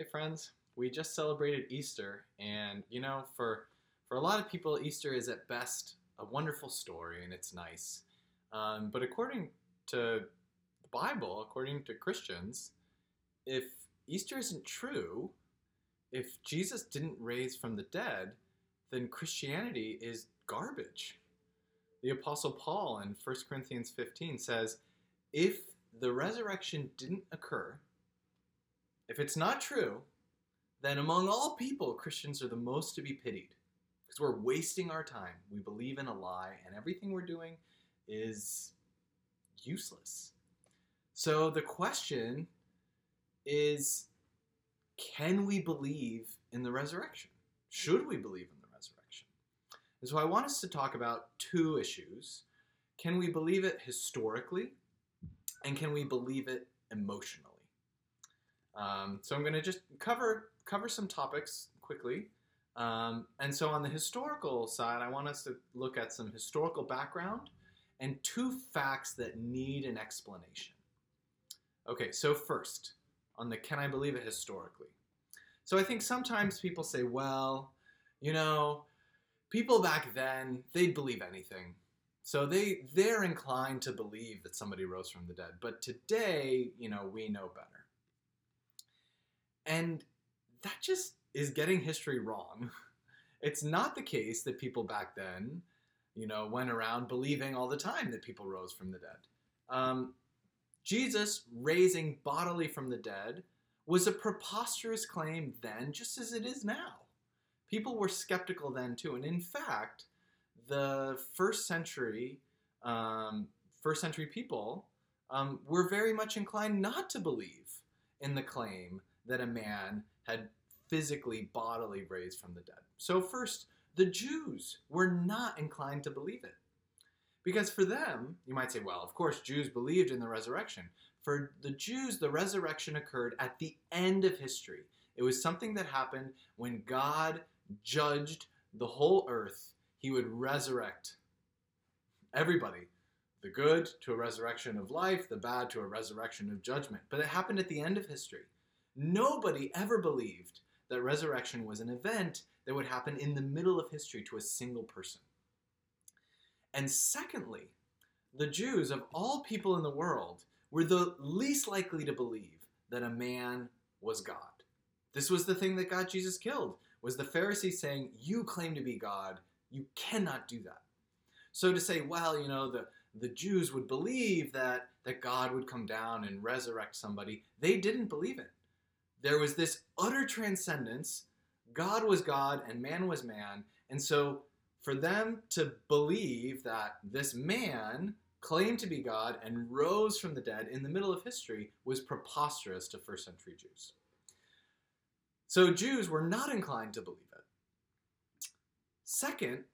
Hey friends, we just celebrated Easter, and you know, for for a lot of people, Easter is at best a wonderful story, and it's nice. Um, but according to the Bible, according to Christians, if Easter isn't true, if Jesus didn't raise from the dead, then Christianity is garbage. The Apostle Paul in 1 Corinthians 15 says, if the resurrection didn't occur, if it's not true, then among all people, Christians are the most to be pitied because we're wasting our time. We believe in a lie, and everything we're doing is useless. So the question is can we believe in the resurrection? Should we believe in the resurrection? And so I want us to talk about two issues. Can we believe it historically? And can we believe it emotionally? Um, so I'm going to just cover cover some topics quickly. Um, and so on the historical side, I want us to look at some historical background and two facts that need an explanation. Okay, so first, on the can I believe it historically? So I think sometimes people say, well, you know, people back then, they'd believe anything. So they they're inclined to believe that somebody rose from the dead. But today, you know, we know better. And that just is getting history wrong. It's not the case that people back then, you know, went around believing all the time that people rose from the dead. Um, Jesus raising bodily from the dead was a preposterous claim then, just as it is now. People were skeptical then too, and in fact, the first century, um, first century people um, were very much inclined not to believe in the claim that a man had physically, bodily raised from the dead. So, first, the Jews were not inclined to believe it. Because for them, you might say, well, of course, Jews believed in the resurrection. For the Jews, the resurrection occurred at the end of history. It was something that happened when God judged the whole earth. He would resurrect everybody the good to a resurrection of life, the bad to a resurrection of judgment. But it happened at the end of history. Nobody ever believed that resurrection was an event that would happen in the middle of history to a single person. And secondly, the Jews, of all people in the world, were the least likely to believe that a man was God. This was the thing that got Jesus killed, was the Pharisees saying, you claim to be God, you cannot do that. So to say, well, you know, the, the Jews would believe that, that God would come down and resurrect somebody, they didn't believe it there was this utter transcendence. God was God and man was man. And so for them to believe that this man claimed to be God and rose from the dead in the middle of history was preposterous to first century Jews. So Jews were not inclined to believe it. Second,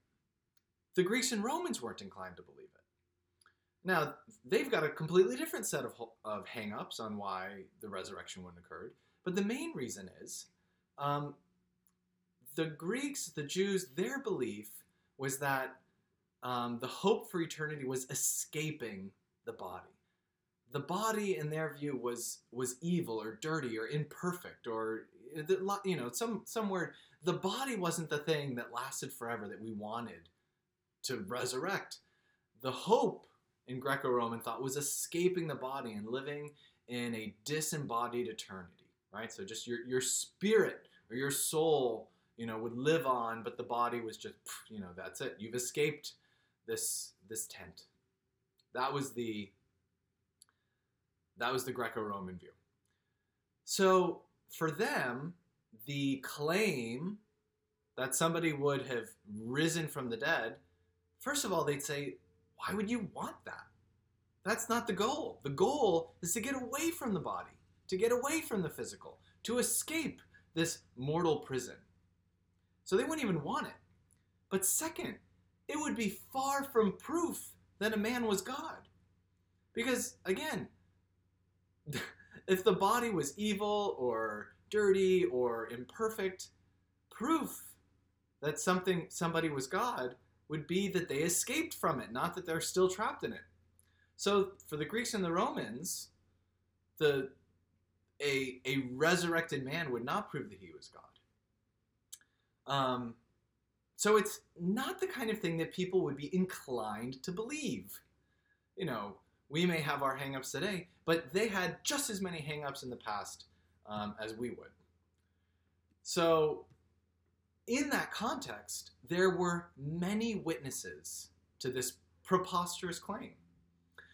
the Greeks and Romans weren't inclined to believe it. Now, they've got a completely different set of, of hang ups on why the resurrection wouldn't occurred. But the main reason is um, the Greeks, the Jews, their belief was that um, the hope for eternity was escaping the body. The body, in their view, was was evil or dirty or imperfect or you know some some word. The body wasn't the thing that lasted forever that we wanted to resurrect. The hope in Greco-Roman thought was escaping the body and living in a disembodied eternity right? So just your your spirit or your soul, you know, would live on, but the body was just, you know, that's it. You've escaped this this tent. That was the that was the Greco-Roman view. So for them, the claim that somebody would have risen from the dead, first of all, they'd say, why would you want that? That's not the goal. The goal is to get away from the body to get away from the physical, to escape this mortal prison. So they wouldn't even want it. But second, it would be far from proof that a man was God. Because, again, if the body was evil or dirty or imperfect, proof that something somebody was God would be that they escaped from it, not that they're still trapped in it. So for the Greeks and the Romans, the a, a resurrected man would not prove that he was God. Um, so it's not the kind of thing that people would be inclined to believe. You know, we may have our hangups today, but they had just as many hangups in the past um, as we would. So, in that context, there were many witnesses to this preposterous claim.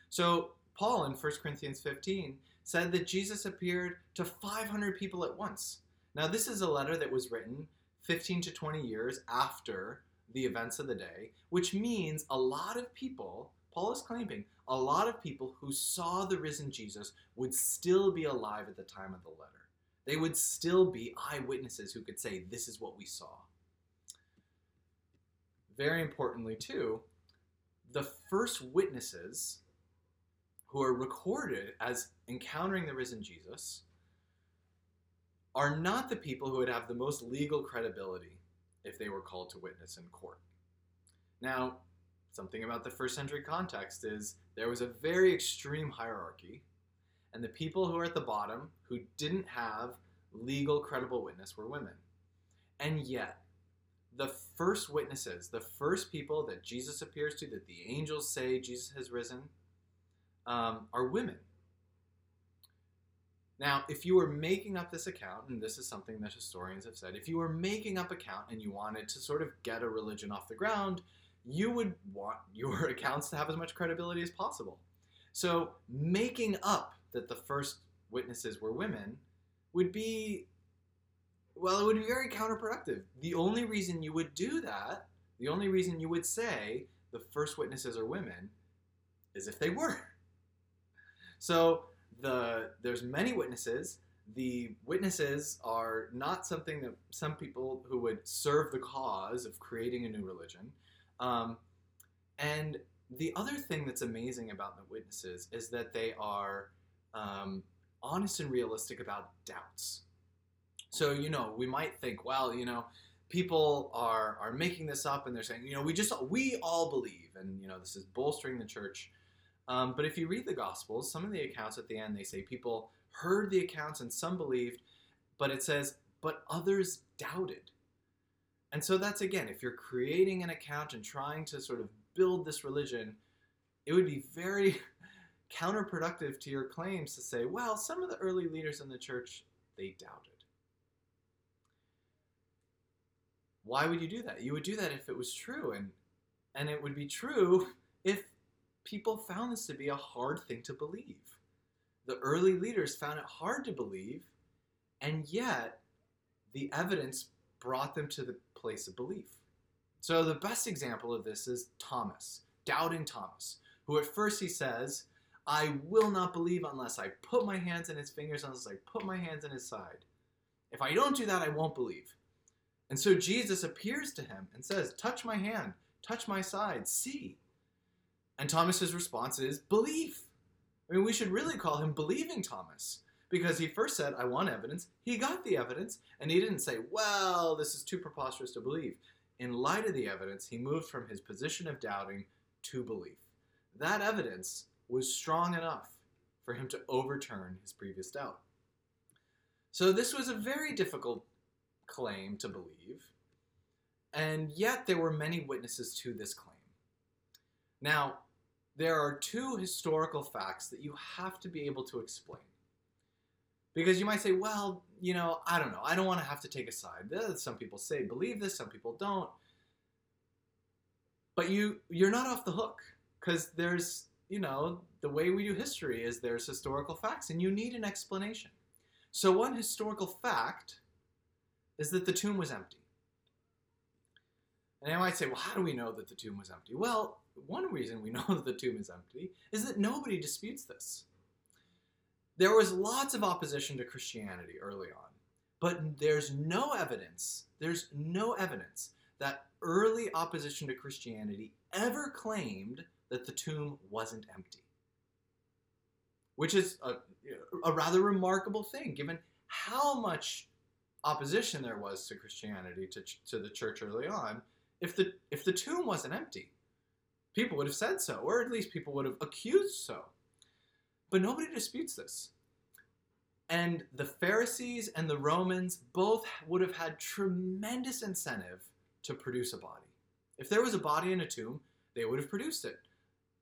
So, Paul in 1 Corinthians 15 said that Jesus appeared to 500 people at once. Now, this is a letter that was written 15 to 20 years after the events of the day, which means a lot of people, Paul is claiming, a lot of people who saw the risen Jesus would still be alive at the time of the letter. They would still be eyewitnesses who could say, This is what we saw. Very importantly, too, the first witnesses who are recorded as encountering the risen Jesus are not the people who would have the most legal credibility if they were called to witness in court. Now, something about the first century context is there was a very extreme hierarchy, and the people who are at the bottom who didn't have legal credible witness were women. And yet, the first witnesses, the first people that Jesus appears to, that the angels say Jesus has risen, um, are women. Now, if you were making up this account, and this is something that historians have said, if you were making up account and you wanted to sort of get a religion off the ground, you would want your accounts to have as much credibility as possible. So, making up that the first witnesses were women would be, well, it would be very counterproductive. The only reason you would do that, the only reason you would say the first witnesses are women, is if they were. So, the there's many witnesses. The witnesses are not something that some people who would serve the cause of creating a new religion. Um, and the other thing that's amazing about the witnesses is that they are um, honest and realistic about doubts. So, you know, we might think, well, you know, people are are making this up and they're saying, you know, we just we all believe, and you know, this is bolstering the church. Um, but if you read the Gospels, some of the accounts at the end, they say people heard the accounts and some believed, but it says, but others doubted. And so that's again, if you're creating an account and trying to sort of build this religion, it would be very counterproductive to your claims to say, well, some of the early leaders in the church, they doubted. Why would you do that? You would do that if it was true, and and it would be true if people found this to be a hard thing to believe. The early leaders found it hard to believe, and yet the evidence brought them to the place of belief. So the best example of this is Thomas, doubting Thomas, who at first he says, I will not believe unless I put my hands in his fingers, unless I put my hands in his side. If I don't do that, I won't believe. And so Jesus appears to him and says, Touch my hand, touch my side, see. And Thomas's response is belief. I mean, we should really call him believing Thomas because he first said, I want evidence. He got the evidence, and he didn't say, well, this is too preposterous to believe. In light of the evidence, he moved from his position of doubting to belief. That evidence was strong enough for him to overturn his previous doubt. So, this was a very difficult claim to believe, and yet there were many witnesses to this claim. Now, there are two historical facts that you have to be able to explain. Because you might say, well, you know, I don't know. I don't want to have to take a side. Some people say believe this, some people don't. But you you're not off the hook because there's, you know, the way we do history is there's historical facts and you need an explanation. So one historical fact is that the tomb was empty. And I might say, well, how do we know that the tomb was empty? Well, one reason we know that the tomb is empty is that nobody disputes this. There was lots of opposition to Christianity early on, but there's no evidence, there's no evidence that early opposition to Christianity ever claimed that the tomb wasn't empty. Which is a, a rather remarkable thing given how much opposition there was to Christianity, to, to the church early on, if the, if the tomb wasn't empty people would have said so, or at least people would have accused so. But nobody disputes this. And the Pharisees and the Romans both would have had tremendous incentive to produce a body. If there was a body in a tomb, they would have produced it.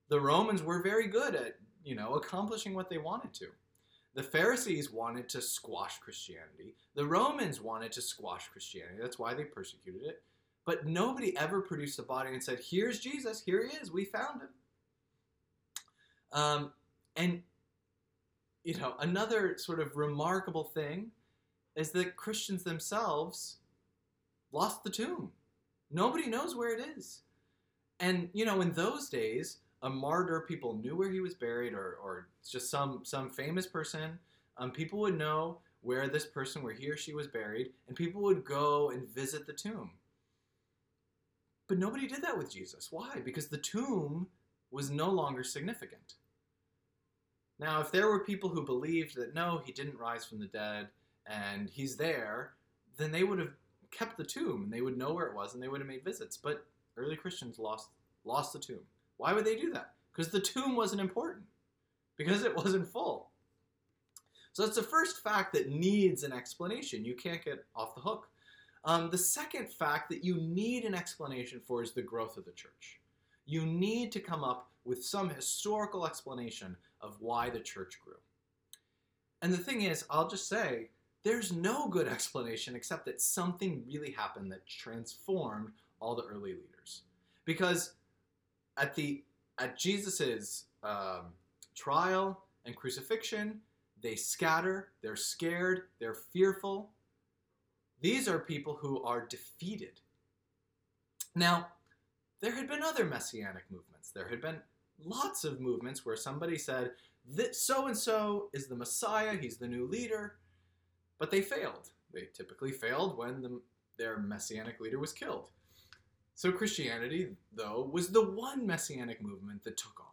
The Romans were very good at, you know, accomplishing what they wanted to. The Pharisees wanted to squash Christianity. The Romans wanted to squash Christianity. That's why they persecuted it. But nobody ever produced a body and said, "Here's Jesus. Here he is. We found him." Um, and you know, another sort of remarkable thing is that Christians themselves lost the tomb. Nobody knows where it is. And, you know, in those days, a martyr, people knew where he was buried, or, or just some, some famous person, um, people would know where this person, where he or she was buried, and people would go and visit the tomb. But nobody did that with Jesus. Why? Because the tomb was no longer significant. Now, if there were people who believed that no, he didn't rise from the dead and he's there, then they would have kept the tomb and they would know where it was and they would have made visits. But early Christians lost lost the tomb. Why would they do that? Because the tomb wasn't important. Because it wasn't full. So that's the first fact that needs an explanation. You can't get off the hook. Um, the second fact that you need an explanation for is the growth of the church. You need to come up with some historical explanation of why the church grew. And the thing is, I'll just say, there's no good explanation except that something really happened that transformed all the early leaders. Because at the at Jesus's um, trial and crucifixion, they scatter, they're scared, they're fearful. These are people who are defeated. Now, there had been other messianic movements. There had been lots of movements where somebody said, so and so is the Messiah, he's the new leader, but they failed. They typically failed when the, their messianic leader was killed. So Christianity, though, was the one messianic movement that took off.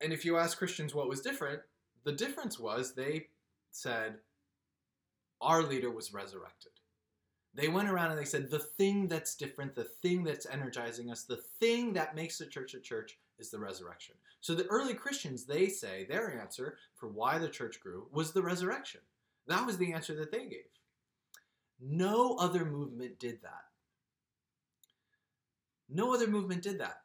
And if you ask Christians what was different, the difference was they said, Our leader was resurrected. They went around and they said, The thing that's different, the thing that's energizing us, the thing that makes the church a church is the resurrection. So the early Christians, they say their answer for why the church grew was the resurrection. That was the answer that they gave. No other movement did that. No other movement did that.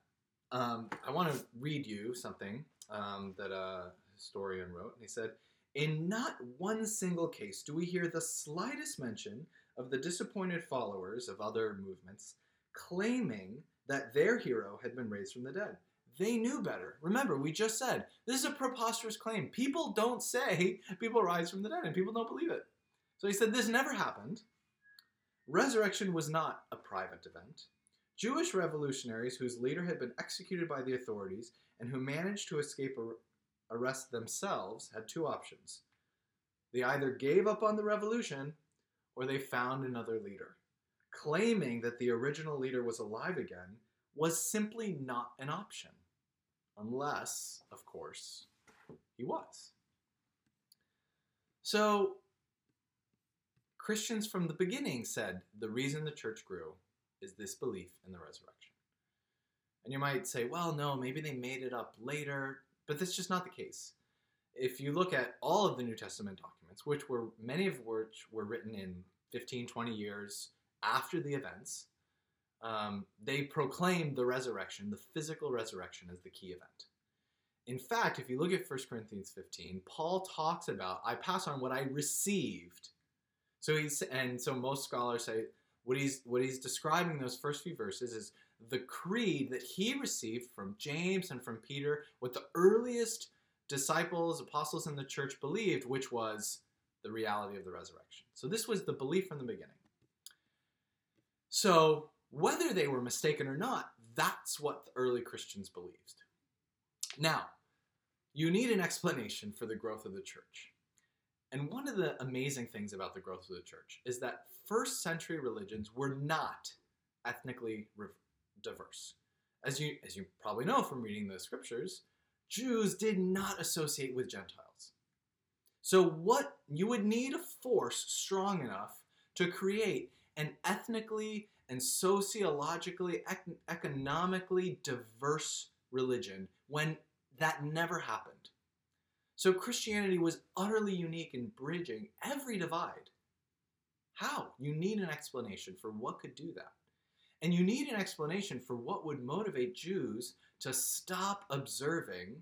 Um, I want to read you something um, that a historian wrote. And he said, In not one single case do we hear the slightest mention of the disappointed followers of other movements claiming that their hero had been raised from the dead. They knew better. Remember, we just said this is a preposterous claim. People don't say people rise from the dead, and people don't believe it. So he said this never happened. Resurrection was not a private event. Jewish revolutionaries whose leader had been executed by the authorities and who managed to escape arrest themselves had two options. They either gave up on the revolution or they found another leader. Claiming that the original leader was alive again was simply not an option. Unless, of course, he was. So, Christians from the beginning said the reason the church grew is this belief in the resurrection. And you might say, well, no, maybe they made it up later, but that's just not the case. If you look at all of the New Testament documents, which were many of which were written in 15, 20 years after the events, um, they proclaimed the resurrection, the physical resurrection, as the key event. In fact, if you look at 1 Corinthians 15, Paul talks about, I pass on what I received. So he's, and so most scholars say what he's, what he's describing those first few verses is the creed that he received from James and from Peter, what the earliest disciples, apostles in the church believed, which was the reality of the resurrection. So this was the belief from the beginning. So whether they were mistaken or not, that's what the early Christians believed. Now, you need an explanation for the growth of the church. And one of the amazing things about the growth of the church is that first century religions were not ethnically diverse. As you, as you probably know from reading the scriptures, Jews did not associate with Gentiles. So, what you would need a force strong enough to create an ethnically and sociologically, ec- economically diverse religion when that never happened. So Christianity was utterly unique in bridging every divide. How? You need an explanation for what could do that. And you need an explanation for what would motivate Jews to stop observing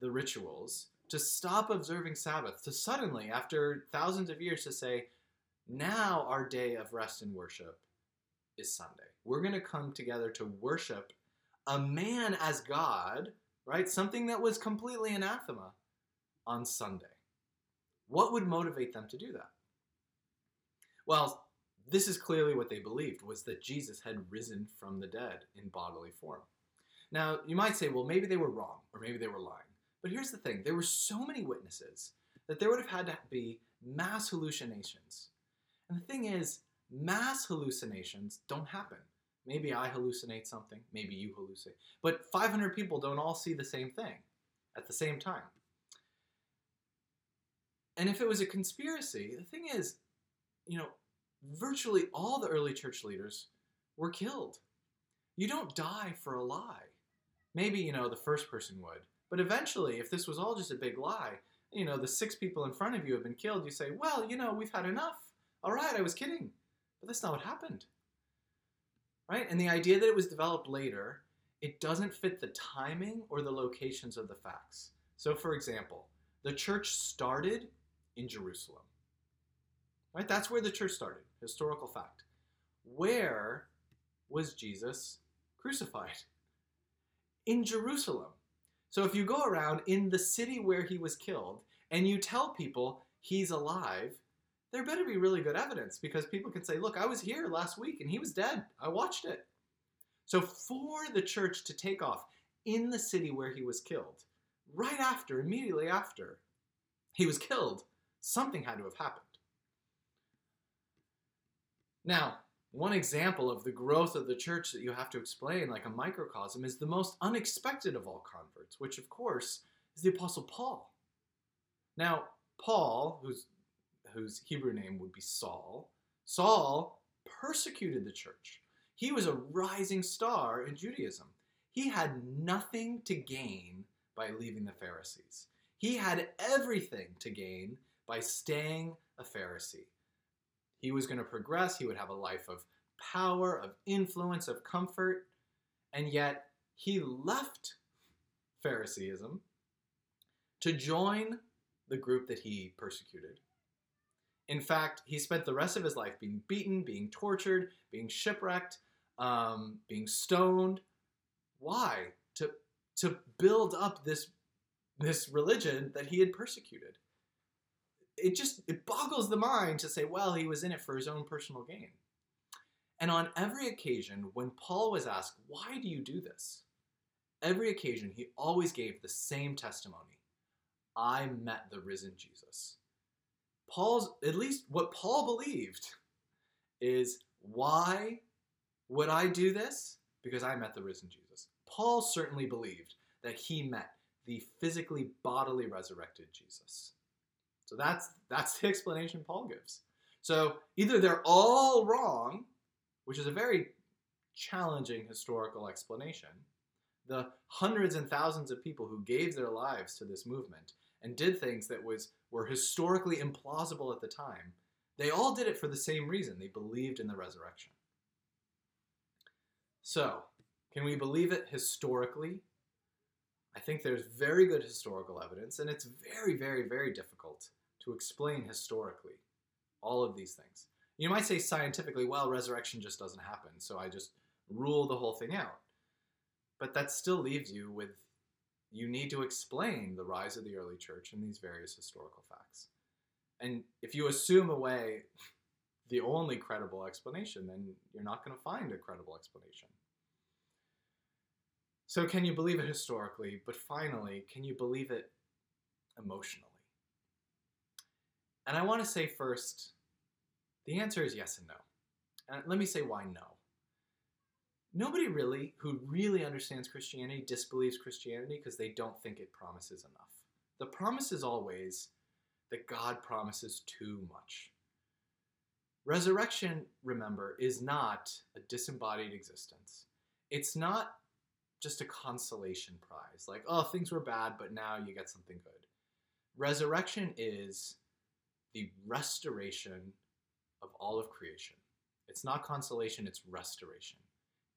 the rituals, to stop observing Sabbath, to suddenly, after thousands of years, to say, now our day of rest and worship is Sunday. We're going to come together to worship a man as God, right? Something that was completely anathema on Sunday. What would motivate them to do that? Well, this is clearly what they believed was that Jesus had risen from the dead in bodily form. Now, you might say, well, maybe they were wrong or maybe they were lying. But here's the thing there were so many witnesses that there would have had to be mass hallucinations. And the thing is, mass hallucinations don't happen. Maybe I hallucinate something, maybe you hallucinate. But 500 people don't all see the same thing at the same time. And if it was a conspiracy, the thing is, you know, virtually all the early church leaders were killed. You don't die for a lie. Maybe, you know, the first person would. But eventually, if this was all just a big lie, you know, the six people in front of you have been killed, you say, well, you know, we've had enough. All right, I was kidding. But that's not what happened. Right? And the idea that it was developed later, it doesn't fit the timing or the locations of the facts. So, for example, the church started in Jerusalem. Right? That's where the church started. Historical fact. Where was Jesus crucified? In Jerusalem. So if you go around in the city where he was killed and you tell people he's alive, there better be really good evidence because people can say, look, I was here last week and he was dead. I watched it. So for the church to take off in the city where he was killed, right after, immediately after he was killed, something had to have happened. Now, one example of the growth of the church that you have to explain, like a microcosm, is the most unexpected of all converts, which, of course, is the Apostle Paul. Now, Paul, whose, whose Hebrew name would be Saul, Saul persecuted the church. He was a rising star in Judaism. He had nothing to gain by leaving the Pharisees. He had everything to gain by staying a Pharisee. He was going to progress. He would have a life of power, of influence, of comfort. And yet, he left Phariseeism to join the group that he persecuted. In fact, he spent the rest of his life being beaten, being tortured, being shipwrecked, um, being stoned. Why? To, to build up this, this religion that he had persecuted it just it boggles the mind to say, well, he was in it for his own personal gain. And on every occasion, when Paul was asked, why do you do this? Every occasion, he always gave the same testimony I met the risen Jesus. Paul's, at least what Paul believed, is why would I do this? Because I met the risen Jesus. Paul certainly believed that he met the physically, bodily resurrected Jesus. So that's that's the explanation Paul gives. So either they're all wrong, which is a very challenging historical explanation. The hundreds and thousands of people who gave their lives to this movement and did things that was were historically implausible at the time, they all did it for the same reason. They believed in the resurrection. So, can we believe it historically? I think there's very good historical evidence, and it's very, very, very difficult to explain historically all of these things. You might say scientifically, well, resurrection just doesn't happen, so I just rule the whole thing out. But that still leaves you with you need to explain the rise of the early church and these various historical facts. And if you assume away the only credible explanation, then you're not going to find a credible explanation. So, can you believe it historically? But finally, can you believe it emotionally? And I want to say first, the answer is yes and no. And let me say why no. Nobody really who really understands Christianity disbelieves Christianity because they don't think it promises enough. The promise is always that God promises too much. Resurrection, remember, is not a disembodied existence. It's not just a consolation prize, like, oh, things were bad, but now you get something good. resurrection is the restoration of all of creation. It's not consolation, it's restoration.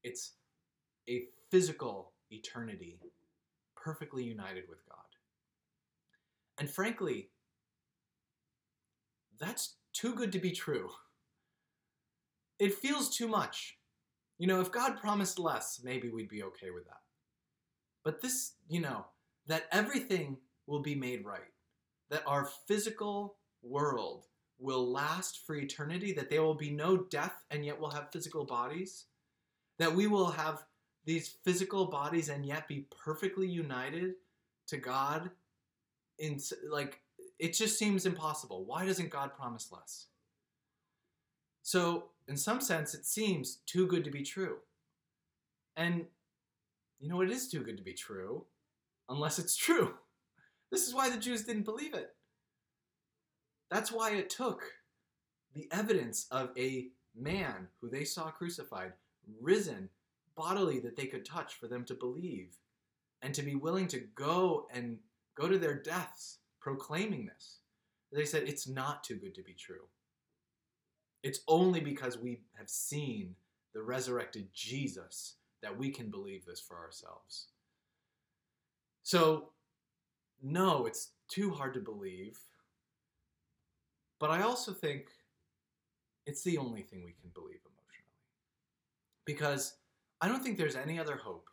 It's a physical eternity perfectly united with God. And frankly, that's too good to be true. It feels too much. You know, if God promised less, maybe we'd be okay with that. But this, you know, that everything will be made right, that our physical world will last for eternity, that there will be no death and yet we'll have physical bodies, that we will have these physical bodies and yet be perfectly united to God in like it just seems impossible. Why doesn't God promise less? So, in some sense, it seems too good to be true. And you know, it is too good to be true unless it's true. This is why the Jews didn't believe it. That's why it took the evidence of a man who they saw crucified, risen bodily that they could touch for them to believe and to be willing to go and go to their deaths proclaiming this. They said it's not too good to be true. It's only because we have seen the resurrected Jesus that we can believe this for ourselves. So, no, it's too hard to believe. But I also think it's the only thing we can believe emotionally. Because I don't think there's any other hope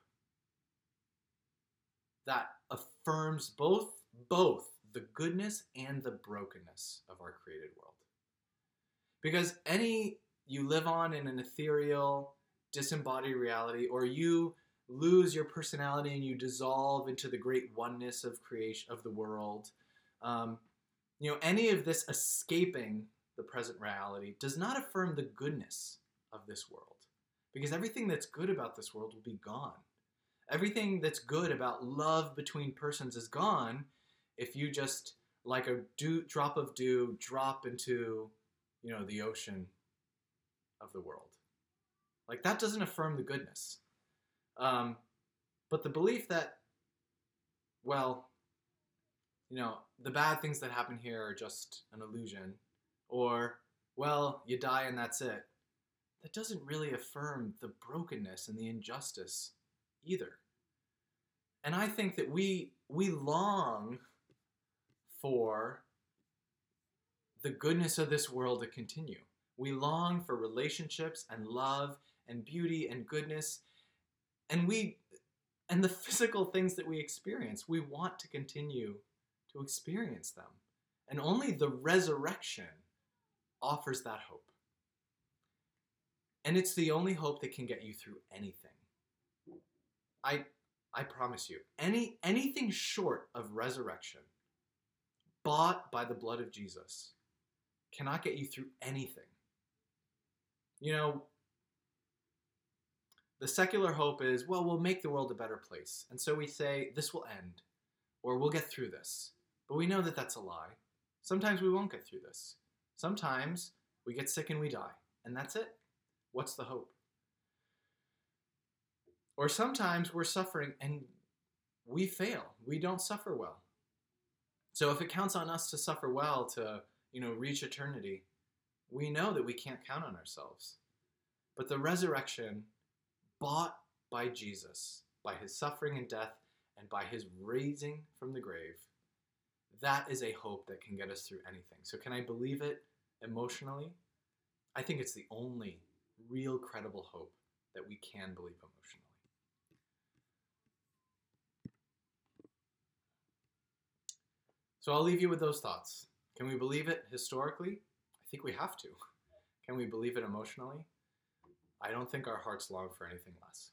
that affirms both both the goodness and the brokenness of our created world. Because any you live on in an ethereal, disembodied reality, or you lose your personality and you dissolve into the great oneness of creation of the world. Um, you know, any of this escaping the present reality does not affirm the goodness of this world. Because everything that's good about this world will be gone. Everything that's good about love between persons is gone if you just, like a dew, drop of dew, drop into, you know, the ocean of the world. Like that doesn't affirm the goodness. Um, but the belief that, well, you know, the bad things that happen here are just an illusion, or, well, you die and that's it, that doesn't really affirm the brokenness and the injustice either. And I think that we we long for the goodness of this world to continue. We long for relationships and love and beauty and goodness and we and the physical things that we experience we want to continue experience them and only the resurrection offers that hope and it's the only hope that can get you through anything i i promise you any anything short of resurrection bought by the blood of jesus cannot get you through anything you know the secular hope is, well, we'll make the world a better place. And so we say, this will end, or we'll get through this. But we know that that's a lie. Sometimes we won't get through this. Sometimes we get sick and we die, and that's it. What's the hope? Or sometimes we're suffering and we fail. We don't suffer well. So if it counts on us to suffer well to, you know, reach eternity, we know that we can't count on ourselves. But the resurrection bought by Jesus, by his suffering and death, and by his raising from the grave, that is a hope that can get us through anything. So, can I believe it emotionally? I think it's the only real credible hope that we can believe emotionally. So, I'll leave you with those thoughts. Can we believe it historically? I think we have to. Can we believe it emotionally? I don't think our hearts long for anything less.